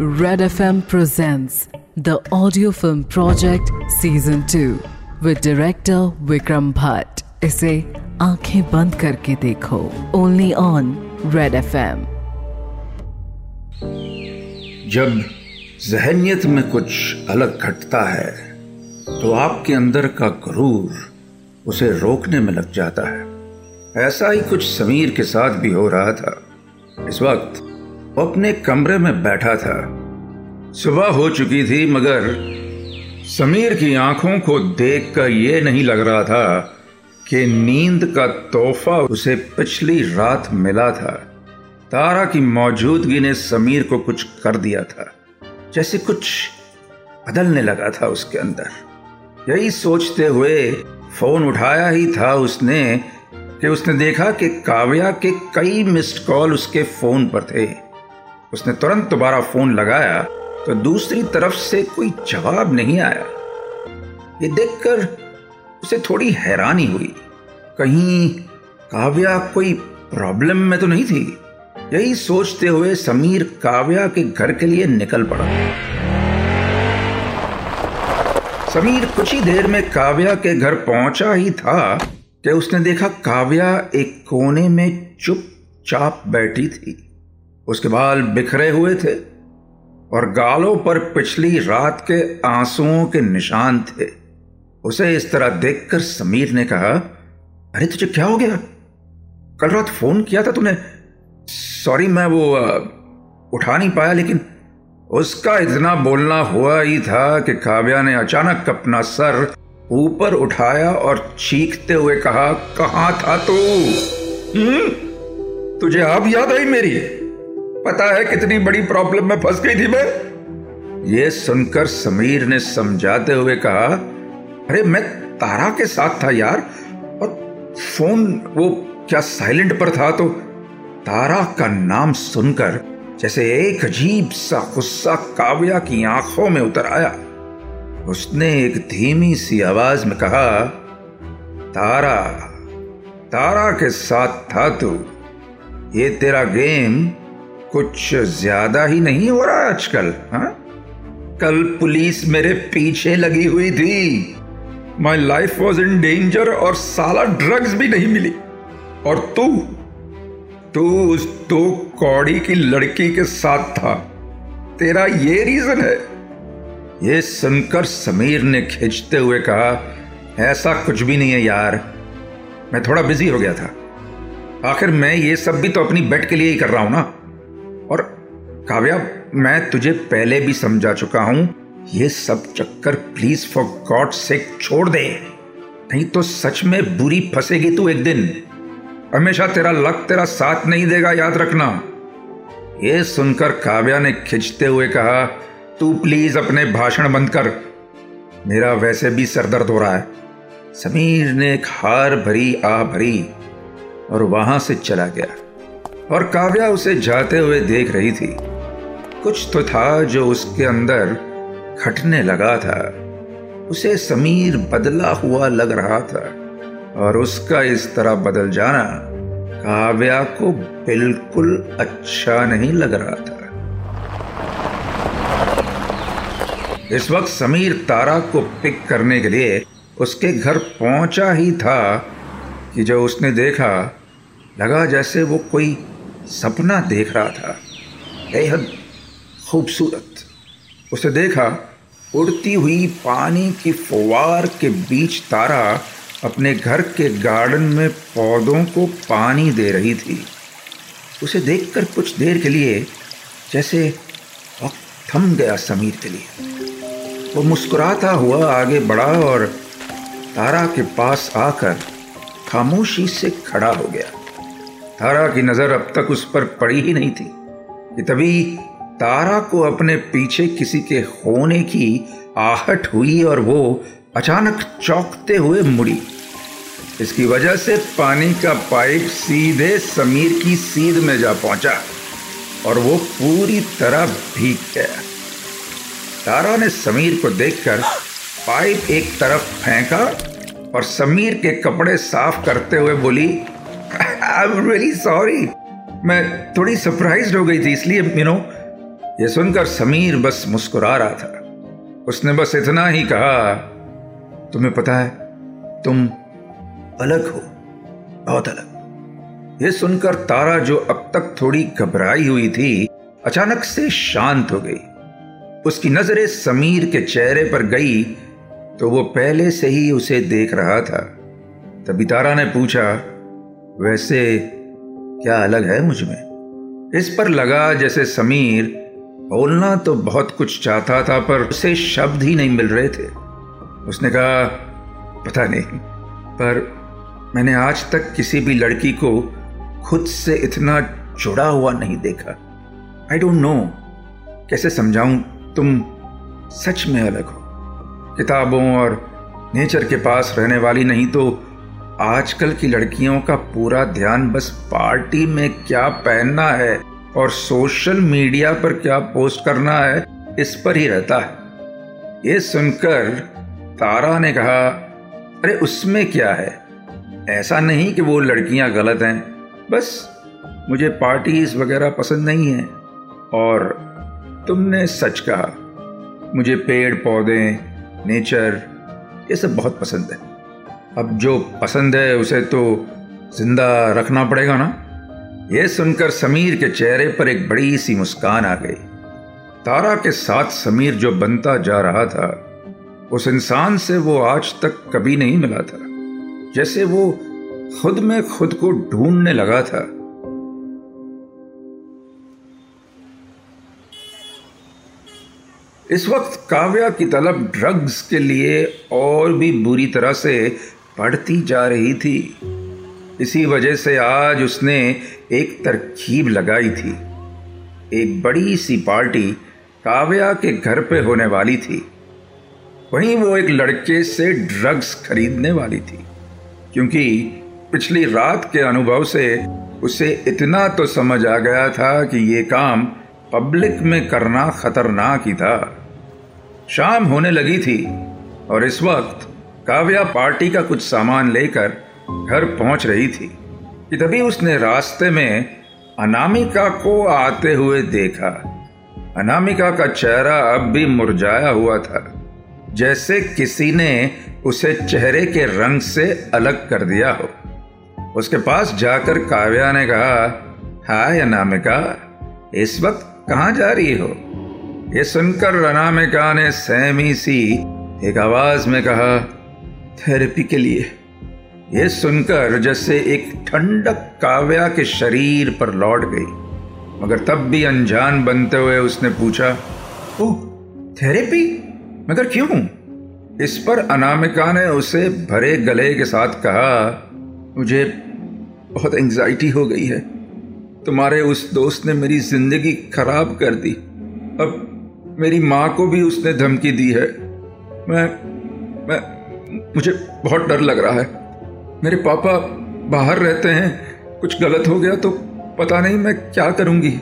Red FM presents the audio film project season 2 with director Vikram Bhatt. इसे आँखें बंद करके देखो। ओनली ऑन रेड एफएम जब जहनियत में कुछ अलग घटता है तो आपके अंदर का गरूर उसे रोकने में लग जाता है। ऐसा ही कुछ समीर के साथ भी हो रहा था। इस वक्त अपने कमरे में बैठा था। सुबह हो चुकी थी, मगर समीर की आँखों को देखकर यह नहीं लग रहा था कि नींद का तोहफा उसे पिछली रात मिला था। तारा की मौजूदगी ने समीर को कुछ कर दिया था, जैसे कुछ बदलने लगा था उसके अंदर। यही सोचते हुए फ़ोन उठाया ही था उसने कि उसने देखा कि काव्या के कई मिस्ड कॉल उसके फ़ोन पर थे। उसने तुरंत दोबारा फ़ोन लगाया तो दूसरी तरफ़ से कोई जवाब नहीं आया। ये देखकर उसे थोड़ी हैरानी हुई। कहीं काव्या कोई प्रॉब्लम में तो नहीं थी? यही सोचते हुए समीर काव्या के घर के लिए निकल पड़ा। समीर कुछ ही देर में काव्या के घर पहुँचा ही था कि उसने देखा काव्या एक कोने में चुपचाप बैठी थी। उसके बाल बिखरे हुए थे और गालों पर पिछली रात के आंसुओं के निशान थे। उसे इस तरह देखकर समीर ने कहा, अरे, तुझे क्या हो गया? कल रात फ़ोन किया था तूने। सॉरी, मैं वो उठा नहीं पाया, लेकिन उसका इतना बोलना हुआ ही था कि काव्या ने अचानक अपना सर ऊपर उठाया और चीखते हुए कहा, कहाँ था तू? हम्म? तुझे अब याद आई मेरी? पता है कितनी बड़ी प्रॉब्लम में फंस गई थी मैं? ये सुनकर समीर ने समझाते हुए कहा, अरे, मैं तारा के साथ था यार, और फ़ोन वो क्या साइलेंट पर था तो तारा का नाम सुनकर जैसे एक अजीब सा गुस्सा काव्या की आँखों में उतर आया। उसने एक धीमी सी आवाज़ में कहा, तारा तारा के साथ था तू, ये तेरा गेम कुछ ज़्यादा ही नहीं हो रहा आजकल, हा? कल पुलिस मेरे पीछे लगी हुई थी। My life was in danger और साला ड्रग्स भी नहीं मिली। और तू? तू उस दो कौड़ी की लड़की के साथ था। तेरा ये रीजन है। ये सुनकर समीर ने खींचते हुए कहा, ऐसा कुछ भी नहीं है यार। मैं थोड़ा बिज़ी हो गया था। आखिर मैं ये सब भी तो अपनी बेट के लिए ही कर रहा हूँ ना? और काव्या, मैं तुझे पहले भी समझा चुका हूँ, ये सब चक्कर प्लीज़ फॉर गॉड से छोड़ दे। नहीं तो सच में बुरी फंसेगी तू एक दिन। हमेशा तेरा लक तेरा साथ नहीं देगा, याद रखना। ये सुनकर काव्या ने खिंचते हुए कहा, तू प्लीज़ अपने भाषण बंद कर। मेरा वैसे भी सरदर्द हो रहा है। समीर ने एक हार भरी, आ भरी और वहाँ से चला गया। और काव्या उसे जाते हुए देख रही थी। कुछ तो था जो उसके अंदर खटने लगा था। उसे समीर बदला हुआ लग रहा था और उसका इस तरह बदल जाना काव्या को बिल्कुल अच्छा नहीं लग रहा था। इस वक्त समीर तारा को पिक करने के लिए उसके घर पहुँचा ही था कि जो उसने देखा, लगा जैसे वो कोई सपना देख रहा था। बेहद खूबसूरत। उसे देखा, उड़ती हुई पानी की फवार के बीच तारा अपने घर के गार्डन में पौधों को पानी दे रही थी। उसे देखकर कुछ देर के लिए जैसे वक्त थम गया समीर के लिए। वो मुस्कुराता हुआ आगे बढ़ा और तारा के पास आकर खामोशी से खड़ा हो गया। तारा की नज़र अब तक उस पर पड़ी ही नहीं थी, कि तभी तारा को अपने पीछे किसी के होने की आहट हुई और वो अचानक चौंकते हुए मुड़ी। इसकी वजह से पानी का पाइप सीधे समीर की सीध में जा पहुँचा और वो पूरी तरह भीग गया। तारा ने समीर को देखकर पाइप एक तरफ़ फेंका और समीर के कपड़े साफ़ करते हुए बोली आई एम रियली सॉरी मैं थोड़ी सरप्राइज़ हो गई थी, इसलिए यू नो यह सुनकर समीर बस मुस्कुरा रहा था। उसने बस इतना ही कहा, तुम्हें पता है, तुम अलग हो, बहुत अलग। यह सुनकर तारा जो अब तक थोड़ी घबराई हुई थी, अचानक से शांत हो गई। उसकी नज़रें समीर के चेहरे पर गई तो वो पहले से ही उसे देख रहा था। तभी तारा ने पूछा वैसे क्या अलग है मुझमें? इस पर लगा जैसे समीर, बोलना तो बहुत कुछ चाहता था, पर उसे शब्द ही नहीं मिल रहे थे। उसने कहा, पता नहीं, पर मैंने आज तक किसी भी लड़की को खुद से इतना जुड़ा हुआ नहीं देखा। आई डोंट नो कैसे समझाऊं, तुम सच में अलग हो। किताबों और नेचर के पास रहने वाली नहीं तो आजकल की लड़कियों का पूरा ध्यान बस पार्टी में क्या पहनना है और सोशल मीडिया पर क्या पोस्ट करना है, इस पर ही रहता है। ये सुनकर तारा ने कहा, अरे, उसमें क्या है? ऐसा नहीं कि वो लड़कियाँ गलत हैं। बस, मुझे पार्टीज़ वगैरह पसंद नहीं है। और तुमने सच कहा, मुझे पेड़ पौधे नेचर, ये सब बहुत पसंद है। अब जो पसंद है उसे तो ज़िंदा रखना पड़ेगा ना? यह सुनकर समीर के चेहरे पर एक बड़ी सी मुस्कान आ गई। तारा के साथ समीर जो बनता जा रहा था, उस इंसान से वो आज तक कभी नहीं मिला था। जैसे वो खुद में खुद को ढूँढने लगा था। इस वक्त काव्या की तलब ड्रग्स के लिए और भी बुरी तरह से बढ़ती जा रही थी। इसी वजह से आज उसने एक तरकीब लगाई थी। एक बड़ी सी पार्टी काव्या के घर पे होने वाली थी। वहीं वो एक लड़के से ड्रग्स खरीदने वाली थी। क्योंकि पिछली रात के अनुभव से उसे इतना तो समझ आ गया था कि ये काम पब्लिक में करना खतरनाक ही था। शाम होने लगी थी और इस वक्त काव्या पार्टी का कुछ सामान लेकर घर पहुँच रही थी कि तभी उसने रास्ते में अनामिका को आते हुए देखा। अनामिका का चेहरा अब भी मुरझाया हुआ था, जैसे किसी ने उसे चेहरे के रंग से अलग कर दिया हो। उसके पास जाकर काव्या ने कहा, हाय अनामिका, इस वक्त कहाँ जा रही हो? ये सुनकर अनामिका ने सहमी सी एक आवाज़ में कहा थेरेपी के लिए। यह सुनकर जैसे एक ठंडक काव्या के शरीर पर लौट गई। मगर तब भी अनजान बनते हुए उसने पूछा, ओह थेरेपी मगर क्यों? इस पर अनामिका ने उसे भरे गले के साथ कहा, मुझे बहुत एंजाइटी हो गई है। तुम्हारे उस दोस्त ने मेरी ज़िंदगी खराब कर दी। अब मेरी माँ को भी उसने धमकी दी है। मैं मैं मुझे बहुत डर लग रहा है। मेरे पापा बाहर रहते हैं, कुछ गलत हो गया तो पता नहीं मैं क्या करूँगी।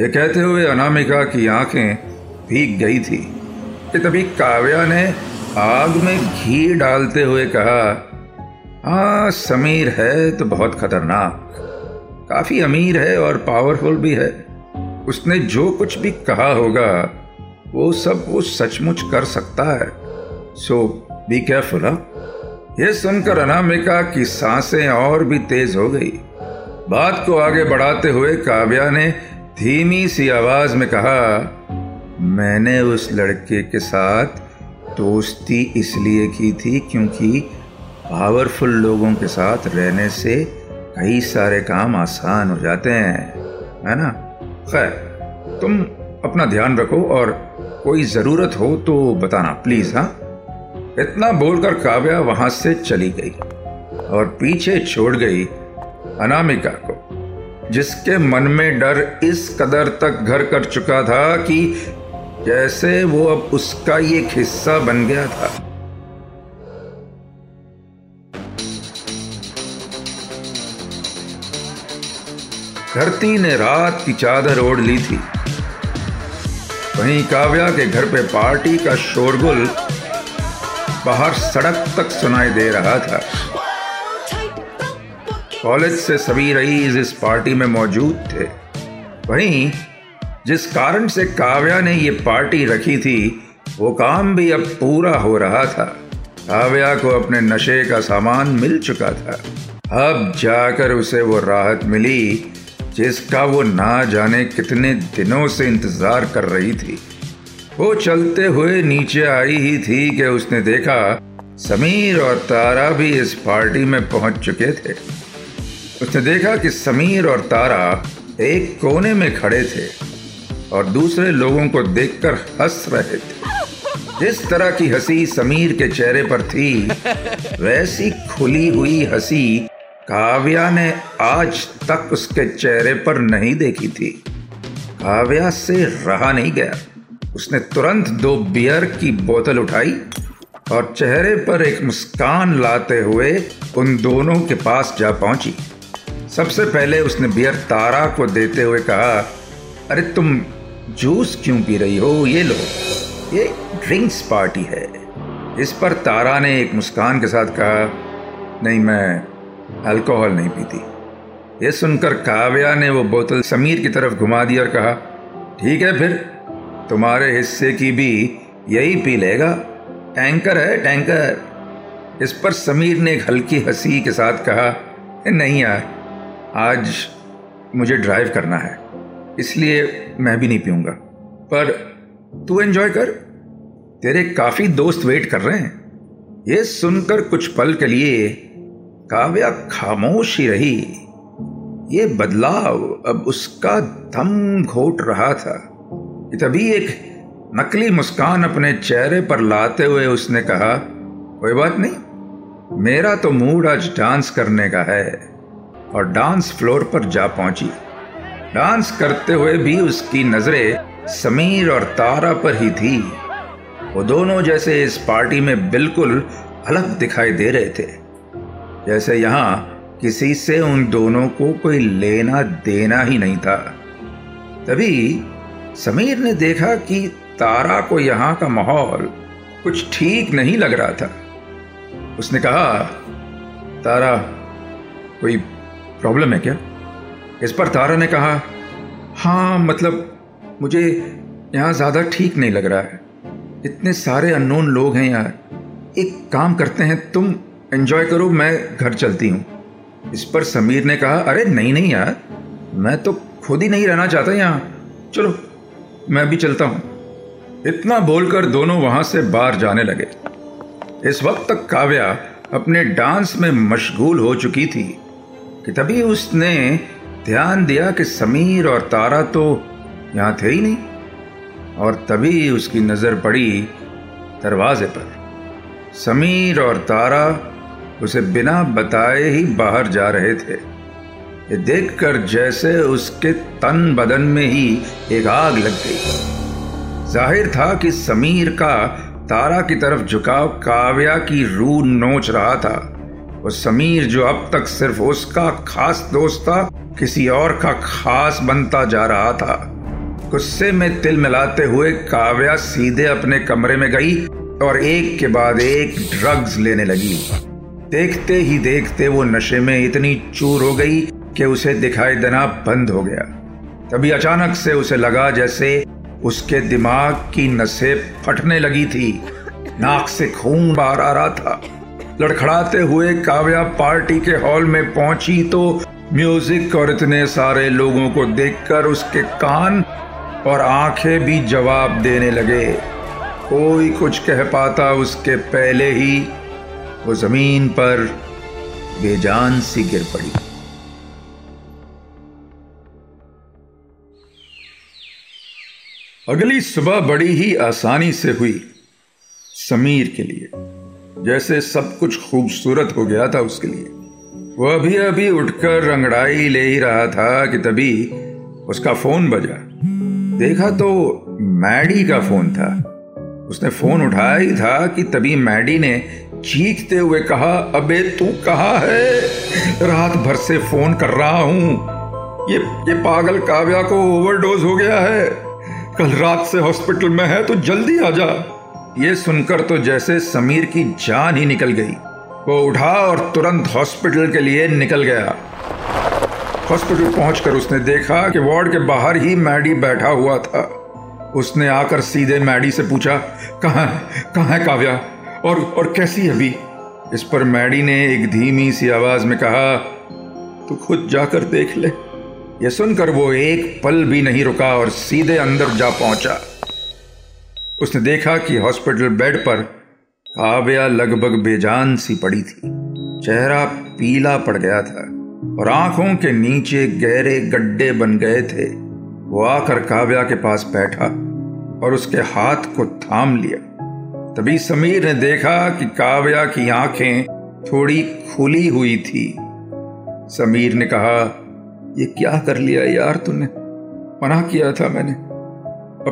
ये कहते हुए अनामिका की आँखें भीग गई थी कि तभी काव्या ने आग में घी डालते हुए कहा हाँ समीर है तो बहुत खतरनाक। काफ़ी अमीर है और पावरफुल भी है। उसने जो कुछ भी कहा होगा, वो सब वो सचमुच कर सकता है। सो बी केयरफुल यह सुनकर अनामिका की साँसें और भी तेज हो गई। बात को आगे बढ़ाते हुए काव्या ने धीमी सी आवाज़ में कहा, मैंने उस लड़के के साथ दोस्ती इसलिए की थी क्योंकि पावरफुल लोगों के साथ रहने से कई सारे काम आसान हो जाते हैं, है ना? खैर, तुम अपना ध्यान रखो और कोई ज़रूरत हो तो बताना प्लीज़ हाँ? इतना बोलकर काव्या वहाँ से चली गई और पीछे छोड़ गई अनामिका को, जिसके मन में डर इस कदर तक घर कर चुका था कि जैसे वो अब उसका ये हिस्सा बन गया था। धरती ने रात की चादर ओढ़ ली थी। वहीं काव्या के घर पे पार्टी का शोरगुल बाहर सड़क तक सुनाई दे रहा था। कॉलेज से सभी रईस इस पार्टी में मौजूद थे। वहीं जिस कारण से काव्या ने ये पार्टी रखी थी, वो काम भी अब पूरा हो रहा था। काव्या को अपने नशे का सामान मिल चुका था। अब जाकर उसे वो राहत मिली, जिसका वो ना जाने कितने दिनों से इंतज़ार कर रही थी। वो चलते हुए नीचे आई ही थी कि उसने देखा समीर और तारा भी इस पार्टी में पहुँच चुके थे। उसने देखा कि समीर और तारा एक कोने में खड़े थे और दूसरे लोगों को देखकर हंस रहे थे। जिस तरह की हँसी समीर के चेहरे पर थी, वैसी खुली हुई हँसी काव्या ने आज तक उसके चेहरे पर नहीं देखी थी। काव्या से रहा नहीं गया। उसने तुरंत दो बियर की बोतल उठाई और चेहरे पर एक मुस्कान लाते हुए उन दोनों के पास जा पहुँची। सबसे पहले उसने बियर तारा को देते हुए कहा, अरे तुम जूस क्यों पी रही हो? ये लो, ये ड्रिंक्स पार्टी है। इस पर तारा ने एक मुस्कान के साथ कहा, नहीं, मैं अल्कोहल नहीं पीती। ये सुनकर काव्या ने वो बोतल समीर की तरफ़ घुमा दी और कहा, ठीक है फिर तुम्हारे हिस्से की भी यही पी लेगा। टैंकर है, टैंकर। इस पर समीर ने एक हल्की हँसी के साथ कहा, नहीं यार, आज मुझे ड्राइव करना है, इसलिए मैं भी नहीं पीऊँगा। पर तू एंजॉय कर, तेरे काफ़ी दोस्त वेट कर रहे हैं। ये सुनकर कुछ पल के लिए काव्या खामोश ही रही। ये बदलाव अब उसका दम घोट रहा था। तभी एक नकली मुस्कान अपने चेहरे पर लाते हुए उसने कहा, कोई बात नहीं, मेरा तो मूड आज डांस करने का है। और डांस फ्लोर पर जा पहुँची। डांस करते हुए भी उसकी नज़रें समीर और तारा पर ही थी। वो दोनों जैसे इस पार्टी में बिल्कुल अलग दिखाई दे रहे थे। जैसे यहाँ किसी से उन दोनों को कोई लेना देना ही नहीं था। तभी समीर ने देखा कि तारा को यहाँ का माहौल कुछ ठीक नहीं लग रहा था। उसने कहा, तारा, कोई प्रॉब्लम है क्या? इस पर तारा ने कहा हाँ मतलब मुझे यहाँ ज़्यादा ठीक नहीं लग रहा है। इतने सारे अननोन लोग हैं यार। एक काम करते हैं, तुम एंजॉय करो, मैं घर चलती हूँ। इस पर समीर ने कहा, अरे, नहीं नहीं यार, मैं तो खुद ही नहीं रहना चाहता यहाँ। चलो मैं भी चलता हूँ। इतना बोलकर दोनों वहाँ से बाहर जाने लगे। इस वक्त तक काव्या अपने डांस में मशगूल हो चुकी थी कि तभी उसने ध्यान दिया कि समीर और तारा तो यहाँ थे ही नहीं, और तभी उसकी नज़र पड़ी दरवाजे पर। समीर और तारा उसे बिना बताए ही बाहर जा रहे थे। देखकर जैसे उसके तन बदन में ही एक आग लग गई। ज़ाहिर था कि समीर का तारा की तरफ़ झुकाव काव्या की रूह नोच रहा था वो समीर जो अब तक सिर्फ़ उसका खास दोस्त था, किसी और का खास बनता जा रहा था। गुस्से में तिल मिलाते हुए काव्या सीधे अपने कमरे में गई और एक के बाद एक ड्रग्स लेने लगी। देखते ही देखते वो नशे में इतनी चूर हो गई कि उसे दिखाई देना बंद हो गया। तभी अचानक से उसे लगा जैसे उसके दिमाग की नसें फटने लगी थी। नाक से खून बाहर आ रहा था। लड़खड़ाते हुए काव्या पार्टी के हॉल में पहुँची तो म्यूज़िक और इतने सारे लोगों को देखकर उसके कान और आँखें भी जवाब देने लगे। कोई कुछ कह पाता उसके पहले ही वो ज़मीन पर बेजान सी गिर पड़ी। अगली सुबह बड़ी ही आसानी से हुई समीर के लिए। जैसे सब कुछ खूबसूरत हो गया था उसके लिए। वो अभी अभी उठकर रंगड़ाई ले ही रहा था कि तभी उसका फ़ोन बजा। देखा तो मैडी का फ़ोन था। उसने फ़ोन उठाया ही था कि तभी मैडी ने चीखते हुए कहा, अबे तू कहा है? रात भर से फ़ोन कर रहा हूँ। ये ये पागल काव्या को ओवरडोज हो गया है। कल रात से हॉस्पिटल में है तो जल्दी आ जा। ये सुनकर तो जैसे समीर की जान ही निकल गई। वो उठा और तुरंत हॉस्पिटल के लिए निकल गया। हॉस्पिटल पहुंचकर उसने देखा कि वार्ड के बाहर ही मैडी बैठा हुआ था। उसने आकर सीधे मैडी से पूछा, कहाँ कहाँ है काव्या? और और कैसी है अभी? इस पर मैडी ने एक धीमी सी आवाज़ में कहा, तू खुद जाकर देख ले। यह सुनकर वो एक पल भी नहीं रुका और सीधे अंदर जा पहुँचा। उसने देखा कि हॉस्पिटल बेड पर काव्या लगभग बेजान सी पड़ी थी। चेहरा पीला पड़ गया था और आँखों के नीचे गहरे गड्ढे बन गए थे। वो आकर काव्या के पास बैठा और उसके हाथ को थाम लिया। तभी समीर ने देखा कि काव्या की आँखें थोड़ी खुली हुई थी। समीर ने कहा ये क्या कर लिया यार तूने? मना किया था मैंने।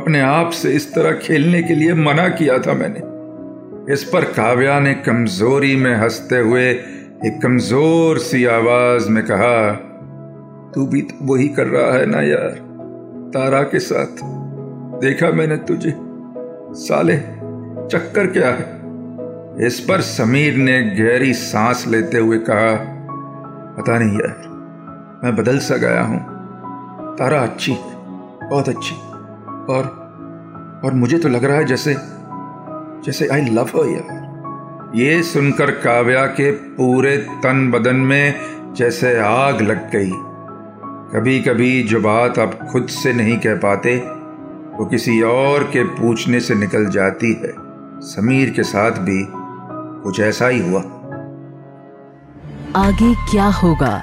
अपने आप से इस तरह खेलने के लिए मना किया था मैंने। इस पर काव्या ने कमज़ोरी में हँसते हुए एक कमज़ोर सी आवाज़ में कहा, तू भी तो वही कर रहा है ना यार, तारा के साथ। देखा मैंने तुझे, साले, चक्कर क्या है? इस पर समीर ने गहरी सांस लेते हुए कहा, पता नहीं यार मैं बदल सा गया हूँ। तारा अच्छी है बहुत अच्छी। और और मुझे तो लग रहा है जैसे जैसे आई लव हर यार। ये सुनकर काव्या के पूरे तन बदन में जैसे आग लग गई। कभी कभी जो बात आप खुद से नहीं कह पाते, वो किसी और के पूछने से निकल जाती है। समीर के साथ भी कुछ ऐसा ही हुआ। आगे क्या होगा?